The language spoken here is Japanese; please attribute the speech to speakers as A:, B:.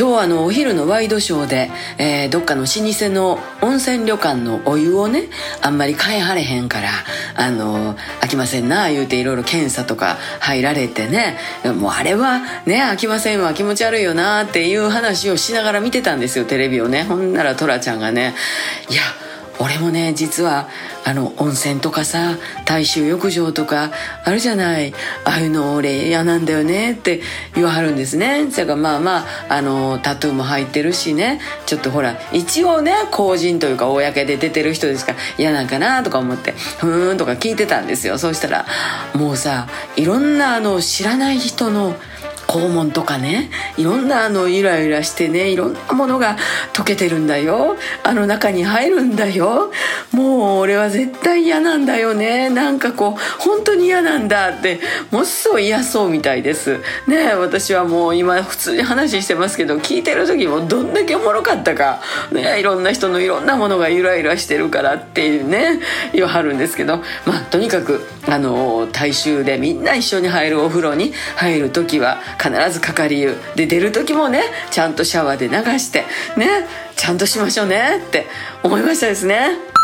A: 今日あのお昼のワイドショーで、えー、どっかの老舗の温泉旅館のお湯をねあんまり買えはれへんからあの飽きませんな言うていろいろ検査とか入られてねもうあれはね飽きませんわ気持ち悪いよなっていう話をしながら見てたんですよテレビをね。ほんならトラちゃんがねいや俺もね実はあの温泉とかさ大衆浴場とかあるじゃない。ああいうの俺嫌なんだよねって言わはるんですね。それからまあまああのタトゥーも入ってるしね。ちょっとほら一応ね公人というか公で出てる人ですから嫌なんかなとか思ってふーんとか聞いてたんですよ。そうしたらもうさいろんなあの知らない人の肛門とかねいろんなあのイライラしてねいろんなものが溶けてるんだよ。あの中に入るんだよ。もう俺は絶対嫌なんだよね。なんかこう本当に嫌なんだってものすごい嫌そうみたいです。ね私はもう今普通に話してますけど聞いてる時もどんだけおもろかったか。ねいろんな人のいろんなものがイライラしてるからっていうね言わはるんですけど。まあとにかくあの大衆でみんな一緒に入るお風呂に入る時は必ずかかり湯で出る時もねちゃんとシャワーで流してねちゃんとしましょうねって思いましたですね。